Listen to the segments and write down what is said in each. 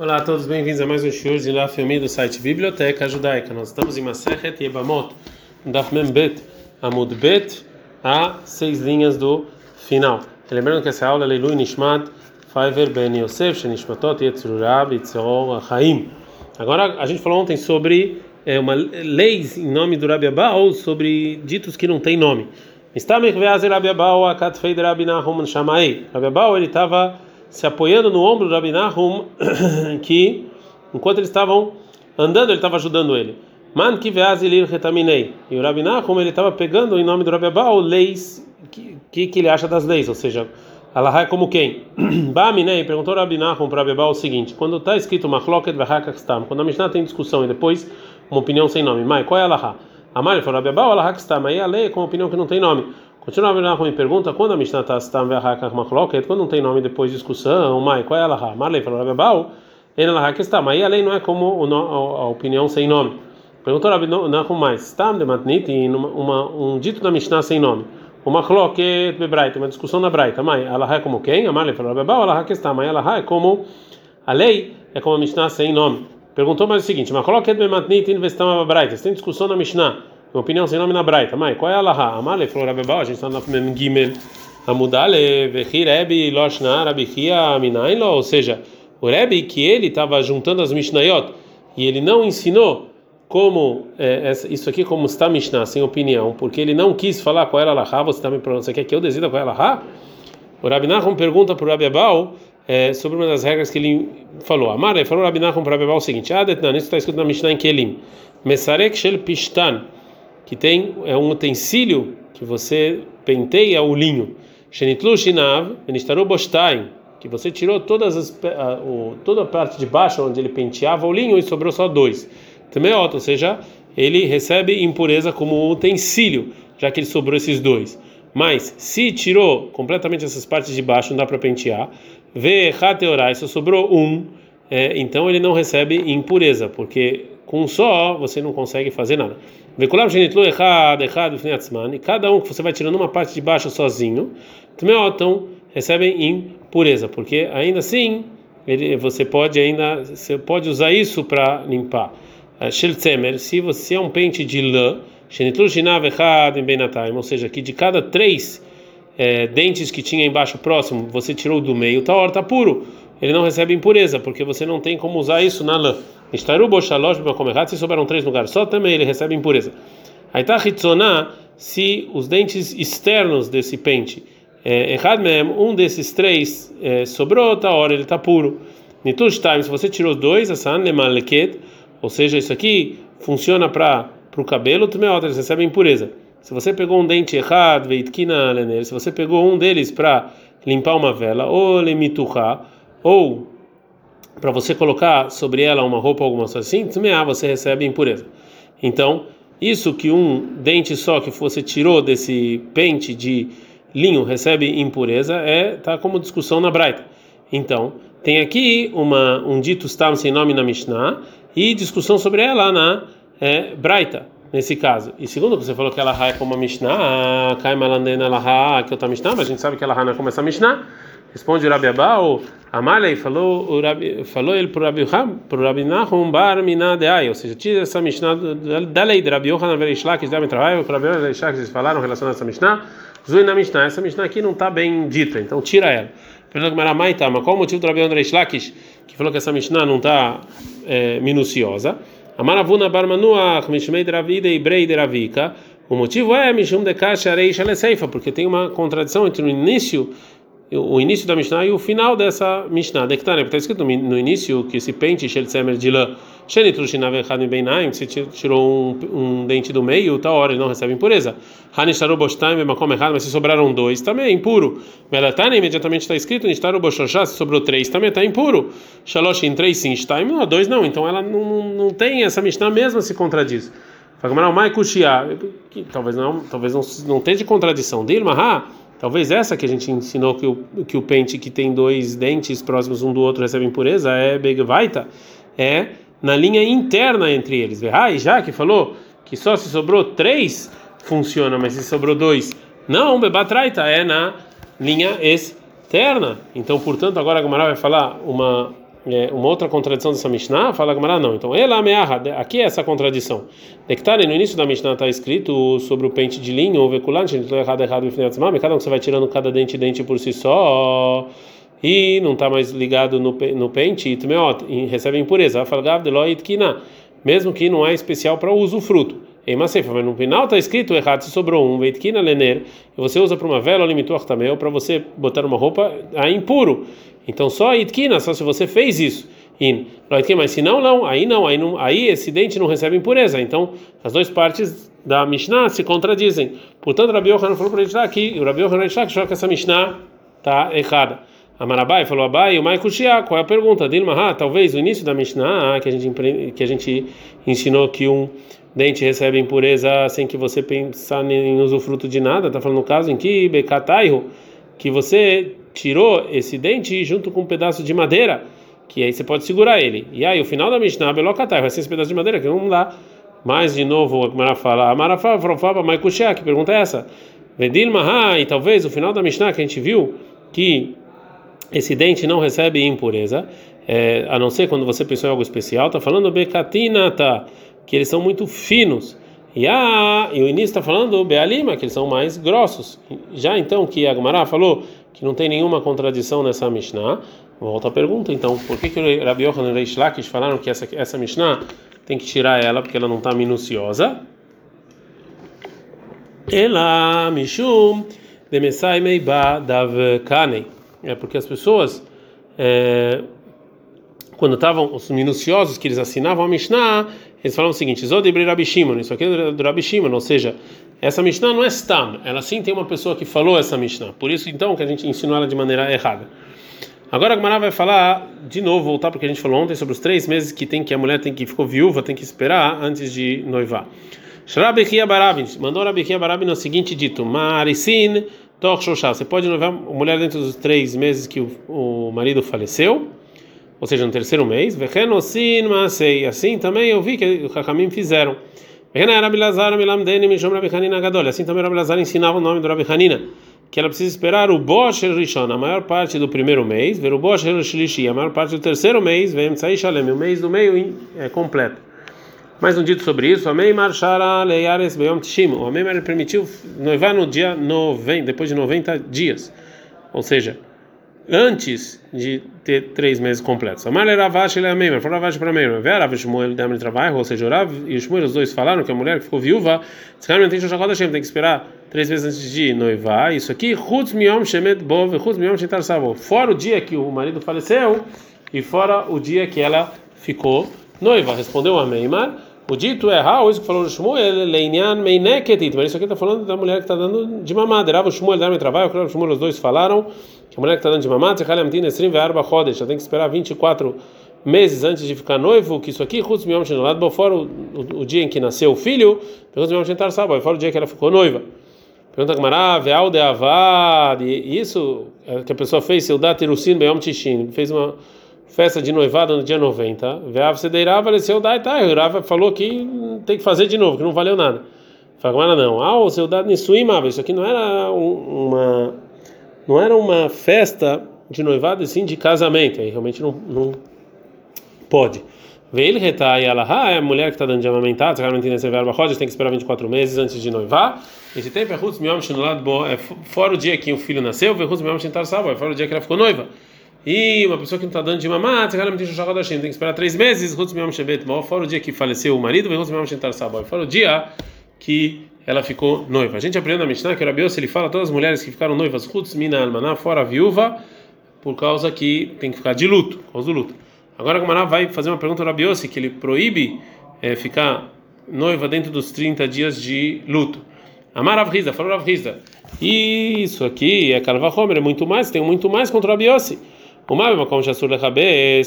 Olá a todos, bem-vindos a mais um show de Yomi do site Biblioteca Judaica. Nós estamos em Masechet Yebamot, Daf Membet, Amud Bet, a seis linhas do final. Lembrando que essa aula é Leilu Nishmat, Faiver Ben Yosef, Shenishmatot Yetzurah, Bitzor Chaim. Agora, a gente falou ontem sobre é, uma leis em nome do Rabi Abba sobre ditos que não tem nome. Rabi Abba, Akatfei de Rabi Nahum Shamai. Rabi Abba, ele estava se apoiando no ombro do Rabi Nahum, que enquanto eles estavam andando, ele estava ajudando ele. Man que veazilir retaminei. E o Rabi Nahum, ele estava pegando em nome do Rabi Abau leis que, que, que ele acha das leis, ou seja, Allah é como quem? Baminei perguntou Rabi Nahum para Abau o seguinte: quando está escrito Machloket v'hakakstam, quando a Mishnah tem discussão e depois uma opinião sem nome, Mai, qual é Allah? Amar falou Rabi Abau, Allah kstam, aí a lei é com opinião que não tem nome. Continua a Rabi me pergunta quando a Mishnah está stam ve'hakak machloket, quando não tem nome depois discussão, Mai, qual é Allah? Marley falou Rabi Abau, en Allah kstam, aí a lei não é como a opinião sem nome. Perguntou Rabi Nahum mais, Stam de Matnit, um dito da Mishnah sem nome. Uma chloquet bebraita, uma discussão na braita. Mãe, Allah é como quem? A Marley falou, Rabi Abau, Allah que está. Mãe, Allah é como a lei, é como a Mishnah sem nome. Perguntou mais o seguinte: Machloket bematnit investama braita. Tem discussão na Mishnah uma opinião sem nome na Braita. Mãe, qual é a Laha? Amale falou Rabebal, a gente está na Mem Gimel Amudale, Vechi Rebi Loshna Rabihia Minailo, ou seja, o Rebi que ele estava juntando as Mishnayot e ele não ensinou como é, isso aqui como está Mishnah, sem opinião, porque ele não quis falar qual era a Laha, você, tá me, você quer que eu decida qual é a Laha? O Rabi Nachum pergunta para o Rabi Abal é, sobre uma das regras que ele falou. Amar, ele falou o Rabi Nachum para o Rabi Abal o seguinte: Adetnan, isso está escrito na Mishnah em Kelim. Mesarek shel pishtan que tem é um utensílio que você penteia o linho. Que você tirou todas as, a, o, toda a parte de baixo onde ele penteava o linho e sobrou só dois. Também ou seja, ele recebe impureza como utensílio, já que ele sobrou esses dois. Mas se tirou completamente essas partes de baixo, não dá para pentear. Hateorai, só sobrou um, é, então ele não recebe impureza, porque com um só você não consegue fazer nada. Vekulam genitlu echad echad e cada um que você vai tirando uma parte de baixo sozinho, então recebem impureza, porque ainda assim ele, você pode ainda você pode usar isso para limpar. Sheltzemer, se você é um pente de lã, genitlu shinav echad benatayim, ou seja, que de cada três é, dentes que tinha embaixo próximo, você tirou do meio, tá, tá puro. Ele não recebe impureza, porque você não tem como usar isso na lã. Estarubo shalosh b'makom se souberam três lugares só, também ele recebe impureza. Aí tá hitzoná, se os dentes externos desse pente, é, errad mesmo, um desses três é, sobrou, tá hora, ele tá puro. Nitush time, se você tirou dois, asan lemaleket, ou seja, isso aqui funciona para o cabelo, também eles recebem impureza. Se você pegou um dente errado, veitkina lener, se você pegou um deles para limpar uma vela, ou lemituha, ou para você colocar sobre ela uma roupa ou alguma coisa assim, tmeá, você recebe impureza. Então, isso que um dente só que você tirou desse pente de linho recebe impureza é tá como discussão na Braita. Então, tem aqui uma um dito está sem nome na Mishnah e discussão sobre ela na é, Braita nesse caso. E segundo você falou que ela é como a Mishnah, cai malandena ela que tá Mishnah, mas a gente sabe que ela não é como essa Mishnah. Responde o Rabi Abau, Amalei falou, falou ele para o Rabi, para Nahum Bar Minah Deai, ou seja, tira essa Mishnah da lei de Rabi Yohanan Verishlak, que devem trabalhar, o Rabi Verishlak, eles falaram relacionado a essa Mishnah, Zui na Mishnah, essa Mishnah aqui não está bem dita, então tira ela. Pergunta que Maramai tá, mas qual o motivo do Rabi Yohanan Verishlak, que falou que essa Mishnah não está é, minuciosa? Amaravuna Bar Manuach, Mishmei de Ravida e Brei de Ravika, o motivo é Mishum de Kasha Arei Shaleseifa, porque tem uma contradição entre o início o início da Mishnah e o final dessa Mishnah. Dektane, está escrito no início que esse pente Sheltzemer de lã, se tirou um, um dente do meio, tá hora ele não recebe impureza. Mas se sobraram dois, também é impuro. Melatane, imediatamente está escrito, se sobrou três, também está impuro. Shalosh três sim, não, dois não. Então ela não, não tem, essa Mishnah mesmo se contradiz. Talvez não, talvez não, não tenha de contradição. Dilma, ha, Talvez essa que a gente ensinou que o, que o pente que tem dois dentes próximos um do outro recebe impureza é Begvaita, é na linha interna entre eles. E já que falou que só se sobrou três funciona, mas se sobrou dois, não, Bebatraita é na linha externa. Então, portanto, agora a Gamara vai falar uma, é, uma outra contradição dessa Mishnah? Fala Gamara, não. Então, ela ameaça, aqui é essa contradição. Nectare, no início da Mishnah está escrito sobre o pente de linho, ou veculante, errado, errado, cada um que você vai tirando cada dente dente por si só e não está mais ligado no, no pente, e recebe impureza. Mesmo que não é especial para o usufruto. Em Masefa, mas no final está escrito errado, se sobrou um veitkina lener, e você usa para uma vela ou limitou ou para você botar uma roupa a impuro. Então só itkina, só se você fez isso. Mas se não, não, aí não, aí não, aí esse dente não recebe impureza. Então as duas partes da Mishnah se contradizem. Portanto, Rabi Yohanan falou para a gente aqui, o Rabi Yohanan está que essa Mishnah está errada. Amarabai falou Abai, o Mai Kushia, qual é a pergunta? Dilma, talvez o início da Mishnah, que a gente que a gente ensinou que um dente recebe impureza sem que você pensar em usufruto de nada, está falando no caso em que Bekataihu, que você tirou esse dente junto com um pedaço de madeira, que aí você pode segurar ele. E aí o final da Mishnah, Belokataihu, vai ser esse pedaço de madeira que não dá. Mais de novo, a Gemara fala, Frofaba, Mai Kushia, que pergunta é essa? Vedilma, e talvez o final da Mishnah que a gente viu que esse dente não recebe impureza, é, a não ser quando você pensou em algo especial. Está falando bekatinata, que eles são muito finos. E, a, e o início está falando bealima, que eles são mais grossos. Já então que a Gemara falou que não tem nenhuma contradição nessa Mishnah, volta a pergunta então, por que que Rabi Yochanan e Reish Lakish falaram que essa, essa Mishnah tem que tirar ela porque ela não está minuciosa? Ela, Mishum, Demesai Meiba é porque as pessoas, é, quando estavam os minuciosos que eles assinavam a Mishnah, eles falavam o seguinte: Zodibri Rabi Shimon, isso aqui é do Rabi Shimon, ou seja, essa Mishnah não é Stam, ela sim tem uma pessoa que falou essa Mishnah, por isso então que a gente ensinou ela de maneira errada. Agora a Gemara vai falar de novo, voltar porque a gente falou ontem sobre os três meses que tem que a mulher tem que ficou viúva, tem que esperar antes de noivar. Shrabi Barabin mandou Rabi Barabin no seguinte dito: Marisin Tor Shoshá, você pode noivar mulher dentro dos três meses que o, o marido faleceu, ou seja, no terceiro mês. Vechenosin Masei, assim também eu vi que os Hakamim fizeram. Assim também Rabi Lazar ensinava o nome do Rabi Hanina, que ela precisa esperar o Bosh Rishon, a maior parte do primeiro mês, ver o Bosh Shlishi, a maior parte do terceiro mês, vem Tzai Shalem, o mês do meio é completo. Mais um dito sobre isso, Amei Marshara Leiares Beyom Tishim. O Amei permitiu noivar no dia 90, depois de 90 dias. Ou seja, antes de ter três meses completos. Amar Ravash ele é Amei, mas falou Ravash para Amei. Vera Rav Shmuel de trabalho, ou seja, Rav e Shmuel, os dois falaram que a mulher que ficou viúva, tem que esperar três vezes antes de noivar. Isso aqui, Chutz Miom Shemet Bov, Chutz Miom Shetar Savo. Fora o dia que o marido faleceu e fora o dia que ela ficou noiva. Respondeu a Meimar. O dito é Raul, isso que falou no Shmuel, Leinian Meineketit, mas isso aqui está falando da mulher que está dando de mamada. Rava o Shmuel, Dame trabalho, o Shmuel, os dois falaram que a mulher que está dando de mamada, Tzechalemtin Esrim Ve'arba Chodesh, já tem que esperar 24 meses antes de ficar noivo, que isso aqui, Chutz Miom Shenolad, fora o, o, o dia em que nasceu o filho, Chutz Miom Shentar Sabo, fora o dia que ela ficou noiva. Pergunta Gamara, Ve'al de Avad, isso é, que a pessoa fez, Seudat Irusin Be'om Tishin, fez uma festa de noivado no dia 90. Veav Sedeirava faleceu Dai tá. O Rav falou que tem que fazer de novo, que não valeu nada. Fagmara não. Ah, o seu dado Nisuimava. Isso aqui não era uma não era uma festa de noivado, sim de casamento. Aí realmente não, não pode. Retai ela, ah, é a mulher que está dando de amamentar, realmente nesse verbo roda, tem que esperar 24 meses antes de noivar. Esse tempo é Rutz Miom Shinulad é fora o dia que o filho nasceu, Rutz Miom Shintar Sabo, é fora o dia que ela ficou noiva. E uma pessoa que não está dando de mamar, tem que esperar três meses, fora o dia que faleceu o marido, fora o dia que ela ficou noiva. A gente aprende na Mishnah que o Rabios ele fala todas as mulheres que ficaram noivas, almaná, fora a viúva, por causa que tem que ficar de luto, por causa do luto. Agora o Maná vai fazer uma pergunta ao Rabios, que ele proíbe é, ficar noiva dentro dos 30 dias de luto. Amar Avriza, falou Avriza. Isso aqui é Karva Homer, é muito mais, tem muito mais contra o Rabiossi.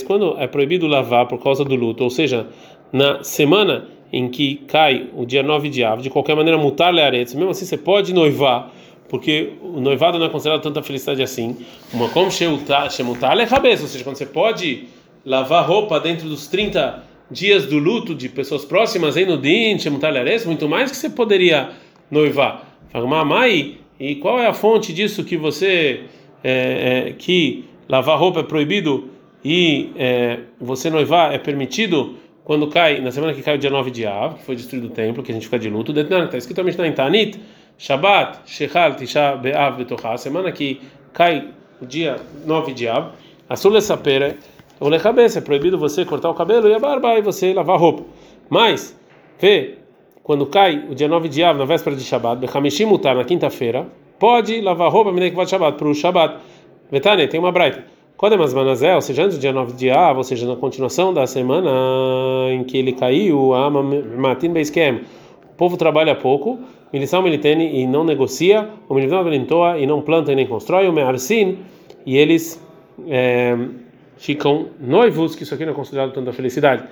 Quando é proibido lavar por causa do luto, ou seja, na semana em que cai o dia 9 de Av, de qualquer maneira, mutar learetes, mesmo assim você pode noivar, porque o noivado não é considerado tanta felicidade assim. Uma como Shemutar Lechabes, ou seja, quando você pode lavar roupa dentro dos 30 dias do luto de pessoas próximas, aí no Din, Shemutar learetes, muito mais que você poderia noivar. Mãe, e qual é a fonte disso que você. É, é, que lavar roupa é proibido e é, você noivar é permitido quando cai, na semana que cai o dia 9 de Av, que foi destruído o templo, que a gente fica de luto, está escrito na Tanit, Shabbat, Shechal, Tisha, Be'av, Betochá, semana que cai o dia 9 de Av, a Sula Sapera, o cabeça, é proibido você cortar o cabelo e a barba e você lavar roupa. Mas, vê, quando cai o dia 9 de Av, na véspera de Shabbat, Bechamishim Mutar, na quinta-feira, pode lavar roupa, Menekvat Shabbat, para o Shabbat. Vetane, tem uma braita. Kodemas Manazé, ou seja, antes do dia 9 de Av, ou seja, na continuação da semana em que ele caiu, Matin Beiskem, o povo trabalha pouco, Milisão Militene e não negocia, o Militão Velintoa e não planta e nem constrói, o Mearsin, e eles é, ficam noivos, que isso aqui não é considerado tanta felicidade.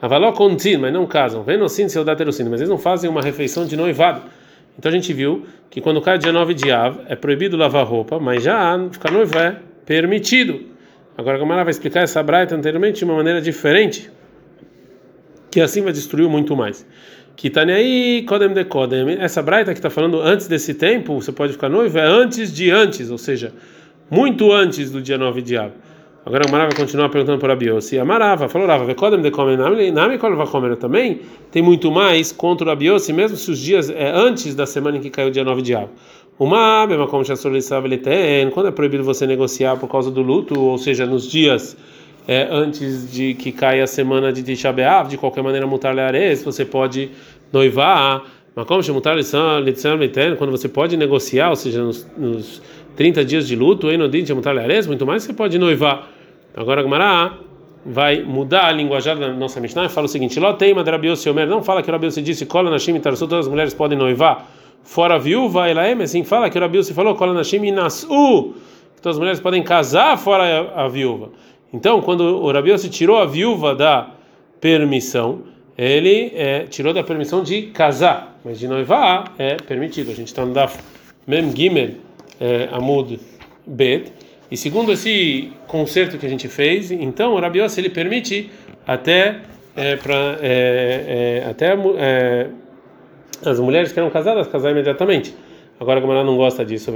Avaló contin, mas não casam. Vendo sim seu daterocínio, mas eles não fazem uma refeição de noivado. Então a gente viu que quando cai dia 9 de Av, é proibido lavar roupa, mas já ficar noivo é permitido. Agora a Gamara vai explicar essa braita anteriormente de uma maneira diferente, que assim vai destruir muito mais. Que tá aí, Kodem de Kodem. Essa braita que está falando antes desse tempo, você pode ficar noivo, é antes de antes, ou seja, muito antes do dia 9 de Av. Agora a Marava continua perguntando para Abiossi. A Marava falou: Rava, Kodem de Kodem, Nami Kolva também tem muito mais contra o Abiossi, mesmo se os dias é antes da semana em que caiu o dia 9 de Av. Uma mesma como já solicitava ele tem, quando é proibido você negociar por causa do luto, ou seja, nos dias é, antes de que caia a semana de Tisha B'Av, de qualquer maneira mutar leares, você pode noivar, como mutar quando você pode negociar, ou seja, nos, nos 30 dias de luto, muito mais você pode noivar. Agora Gmará vai mudar a linguajar da nossa Mishnah e fala o seguinte: Ló tem Madrabiose Omer, não fala que o Rabiose disse, cola na Shim todas as mulheres podem noivar fora a viúva, ela é, assim fala que o Rabi se falou, Kola Nashim Inasu, que todas as mulheres podem casar fora a, a viúva. Então, quando o Rabi se tirou a viúva da permissão, ele é, tirou da permissão de casar, mas de noivar é permitido. A gente está no Daf Mem Gimel é, Amud Bet, e segundo esse concerto que a gente fez, então o Rabi ele permite até é, para é, é, até é, as mulheres que eram casadas casar imediatamente. Agora a Gamara não gosta disso.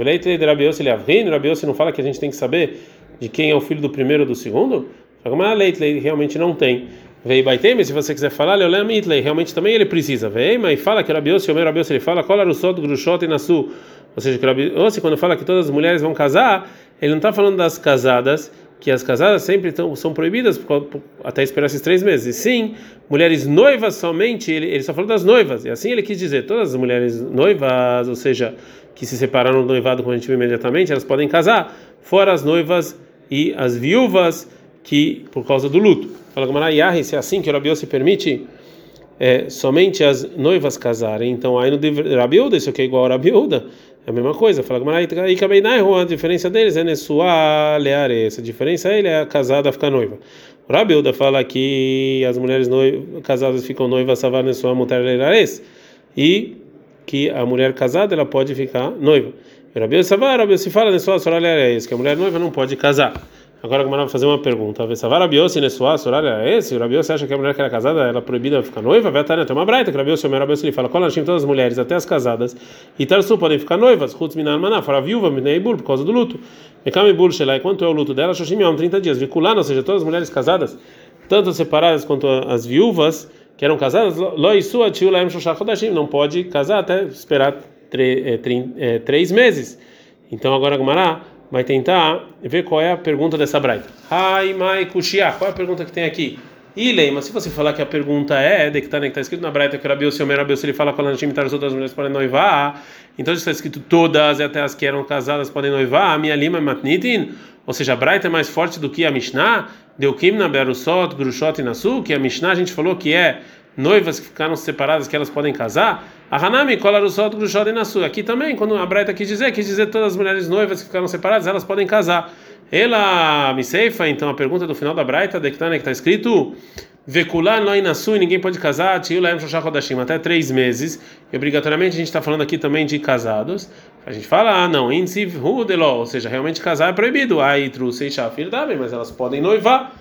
Rabiose não fala que a gente tem que saber de quem é o filho do primeiro ou do segundo? A Gamara realmente não tem. Vei Baitem, se você quiser falar, Leolem Itley, realmente também ele precisa. Vei, mas fala que Rabiose, o meu Rabiose, ele fala, cola o do Grushot e Nasu. Ou seja, que Rabiose, quando fala que todas as mulheres vão casar, ele não está falando das casadas que as casadas sempre tão, são proibidas até esperar esses três meses. E sim, mulheres noivas somente, ele, ele só falou das noivas. E assim ele quis dizer, todas as mulheres noivas, ou seja, que se separaram do noivado como a gente imediatamente, elas podem casar, fora as noivas e as viúvas que por causa do luto. Fala Gamara, se é assim que o Rabiô se permite é, somente as noivas casarem, então aí no Rabiúda, isso aqui é igual ao Rabiúda, é a mesma coisa. Fala a diferença deles é Nessuá Leares. A diferença é ele é casada ficar noiva. O Rabiuda fala que as mulheres casadas ficam noivas Savar Nessuá Mutar Leares e que a mulher casada ela pode ficar noiva. O Rabiuda Savar, Rabiuda se fala Nessuá Leares, que a mulher noiva não pode casar. Agora, como vai fazer uma pergunta, Rabiose Nessuá, horário é esse? Rabiose acha que a mulher que era casada ela é proibida ficar noiva? Estar tem uma braita que Rabiose, o Rabiose ele fala, qual todas as mulheres, até as casadas, e Tarsu podem ficar noivas, Chutz Minar Maná, fora viúva, Mineibul, por causa do luto. Mekam Bul Shelai, quanto é o luto dela? Shoshim 30 dias. Viculano, ou seja, todas as mulheres casadas, tanto separadas quanto as viúvas que eram casadas, Loisua Tiu Laem Shoshach Chodashim, não pode casar até esperar é, é, três meses. Então agora Gumará vai tentar ver qual é a pergunta dessa braita. Hai mai kushia, qual é a pergunta que tem aqui? Ilei, mas se você falar que a pergunta é de que está tá escrito na braita que Rabi o Omer Rabi ele fala quando a gente imitar as outras mulheres podem noivar, então está escrito todas e até as que eram casadas podem noivar, a minha lima é matnitin, ou seja, a braita é mais forte do que a Mishnah, deu kimna berusot, grushot e nasu, que a Mishnah a gente falou que é noivas que ficaram separadas que elas podem casar, a Hanami kolarusot grushot e nasu. Aqui também, quando a Braita quis dizer, quis dizer todas as mulheres noivas que ficaram separadas, elas podem casar. Ela me ceifa, então a pergunta do final da Braita, de que está escrito Vekular no inasu, e ninguém pode casar, até três meses. E obrigatoriamente a gente está falando aqui também de casados. A gente fala, ah, não, insiv hudeló, ou seja, realmente casar é proibido. Aí trouxe filho também, mas elas podem noivar.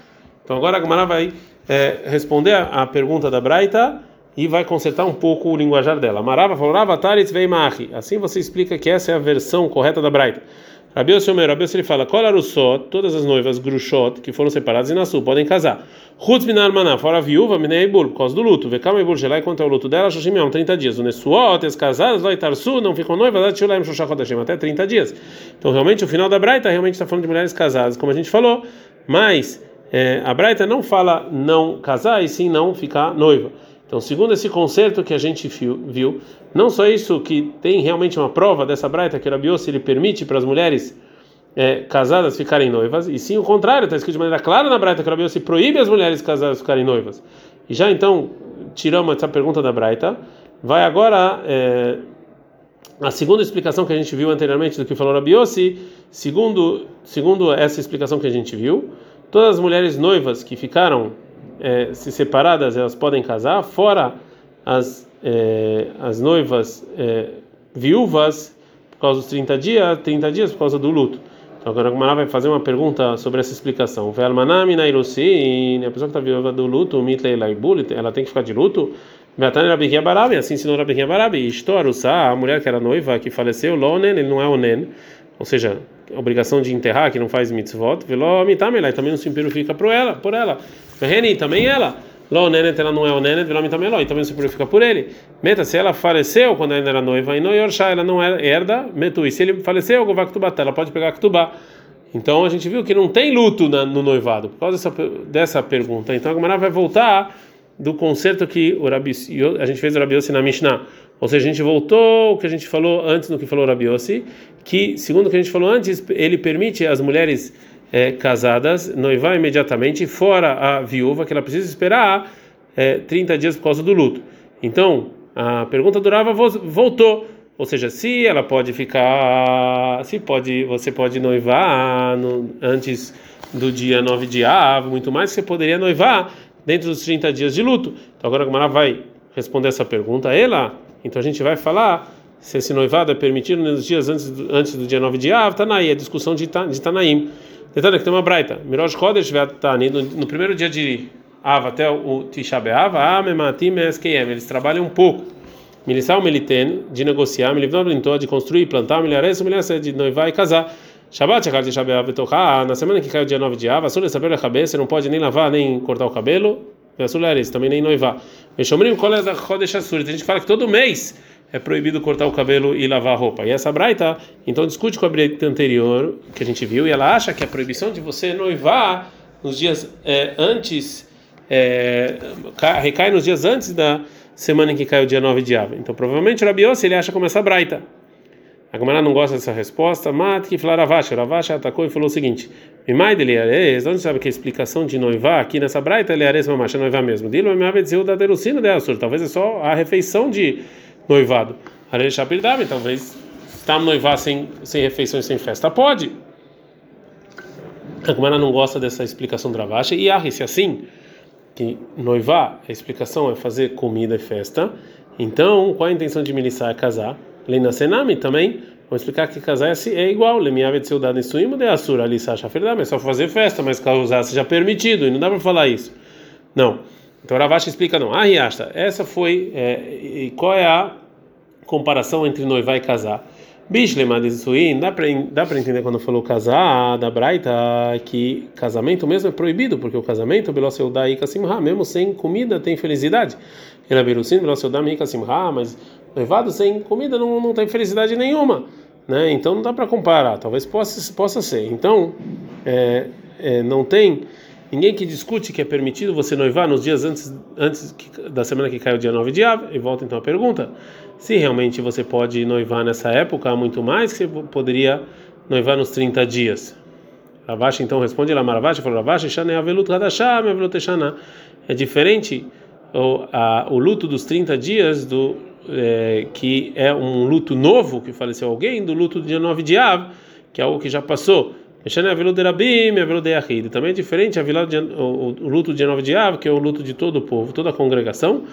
Então agora a Gamara vai é, responder a, a, pergunta da Braita e vai consertar um pouco o linguajar dela. Marava falou, Taritz veimachi. Assim você explica que essa é a versão correta da Braita. Rabi Omer, Rabi ele fala, Kolarusot, todas as noivas grushot que foram separadas e nasu podem casar. Chutz min almaná, fora a viúva, minei ibul, por causa do luto. Vekama ibul gelai, quanto ao luto dela, shoshim yom, 30 dias. O nesuot, as casadas, lá tarsu, não ficam noivas, lá tchulaim shoshach chodashim, até 30 dias. Então, realmente, o final da Braita realmente está falando de mulheres casadas, como a gente falou, mas é, a Braita não fala não casar, e sim não ficar noiva. Então, segundo esse concerto que a gente viu, não só isso que tem realmente uma prova dessa braita que o Rabiossi ele permite para as mulheres é, casadas ficarem noivas, e sim o contrário, está escrito de maneira clara na braita que o Rabiossi proíbe as mulheres casadas ficarem noivas. E já então tiramos essa pergunta da braita, vai agora é, a segunda explicação que a gente viu anteriormente do que falou Rabiossi, segundo segundo essa explicação que a gente viu, todas as mulheres noivas que ficaram é, se separadas elas podem casar, fora as, é, as noivas é, viúvas por causa dos 30 dias, 30 dias por causa do luto. Então agora a Gumara vai fazer uma pergunta sobre essa explicação. Ve'almanami nairusin, a pessoa que está viúva do luto, ela tem que ficar de luto? Assim ensinou Rabi Barabi. A mulher que era noiva, que faleceu, lonen, ele não é onen, ou seja, obrigação de enterrar, que não faz mitzvot, velo mitamelai, também não se purifica por ela, por ela. Reni, também ela. Lo nenet, ela não é o nenet, velo mitameloi, também não se purifica por ele. Meta, se ela faleceu quando ainda era noiva, e não yorsha, ela não era herda, metu. E se ele faleceu, govaktubat, ela pode pegar ktubá. Então a gente viu que não tem luto na, no noivado, por causa dessa, dessa pergunta. Então a Gemara vai voltar do concerto que o Rabi, a gente fez o Rabi na Mishnah. Ou seja, a gente voltou o que a gente falou antes do que falou Rabi Yossi, que, segundo o que a gente falou antes, ele permite as mulheres é, casadas noivar imediatamente, fora a viúva, que ela precisa esperar é, 30 dias por causa do luto. Então, a pergunta durava voltou. Ou seja, se ela pode ficar, se pode, você pode noivar no, antes do dia 9 de Av, muito mais, você poderia noivar dentro dos 30 dias de luto. Então agora a Gamara vai responder essa pergunta ela. Então a gente vai falar se esse noivado é permitido nos dias antes do, antes do dia 9 de Av, Tanaí, a discussão de, de Tanaim. Detalhe que tem uma braita. Mirosh Kodesh Tani, no, primeiro dia de Av até o Tisha B'Av, Amematim eles trabalham um pouco. Milissal Meliten, de negociar, Milivnov Lintor, de construir, plantar, milhares, milhares de noivar e casar. Shabbat, Shakar Shabbat, Betochá, na semana que cai o dia 9 de Av, Assur saber a cabeça, não pode nem lavar, nem cortar o cabelo, Assur também nem noivar. Mexomrim, qual é a Kodesh Assur? Tem gente fala que todo mês é proibido cortar o cabelo e lavar a roupa. E essa braita, então discute com a braita anterior que a gente viu, e ela acha que a proibição de você noivar nos dias é, antes, é, recai nos dias antes da semana em que cai o dia 9 de Ava. Então provavelmente o Rabiossi ele acha como essa braita. A Gamara não gosta dessa resposta, mate que falar Ravacha. Ravacha atacou e falou o seguinte: Mimai dele ares, onde sabe que a explicação de noivar aqui nessa braita ele ares mamacha noivar mesmo. Dilo dizer da derucina de Assur. Talvez é só a refeição de noivado. Areshapirdabe, talvez está noivar sem, sem refeições, sem festa. Pode. A Gemara não gosta dessa explicação dravacha e arre se assim que noivar, a explicação é fazer comida e festa. Então, qual a intenção de milissar é casar? Lena Senami também, vamos explicar que casar é, é igual. Lemiave de em suímo de assura ali é só fazer festa, mas casar seja permitido, e não dá para falar isso. Não. Então Ravashi explica não. Ah, Riasta, essa foi é, e qual é a comparação entre noivar e casar? Bishlema de Suin, dá para entender quando falou casar da Braita que casamento mesmo é proibido, porque o casamento pelo seu daí kasimha, mesmo sem comida tem felicidade. E na Berusim pelo seu daí kasimha, mas noivado sem comida não, não tem felicidade nenhuma, né? Então não dá para comparar, talvez possa possa ser. Então é, é, não tem Ninguém que discute que é permitido você noivar nos dias antes, antes da semana que cai o dia 9 de Av. E volta então a pergunta: se realmente você pode noivar nessa época, muito mais que você poderia noivar nos 30 dias. Ravashi então responde lá, Maravashi falou: Ravashi, Shane Avelut Shana. É diferente o, a, o luto dos 30 dias, do é, que é um luto novo que faleceu alguém, do luto do dia 9 de Av, que é algo que já passou. Também é diferente a vila o, luto de 9 de Av, que é o luto de todo o povo, toda a congregação,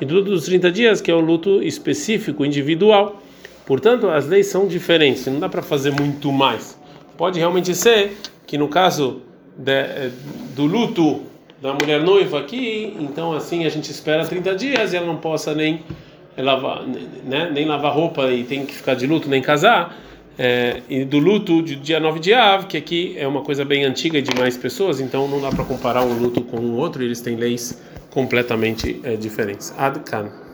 e do luto dos 30 dias, que é o luto específico, individual. Portanto, as leis são diferentes, não dá para fazer muito mais. Pode realmente ser que no caso de, do luto da mulher noiva aqui, então assim a gente espera 30 dias e ela não possa nem lavar, né, nem lavar roupa e tem que ficar de luto, nem casar É, e do luto de dia 9 de Av, que aqui é uma coisa bem antiga de mais pessoas, então não dá para comparar um luto com o outro, eles têm leis completamente é, diferentes. Adkan.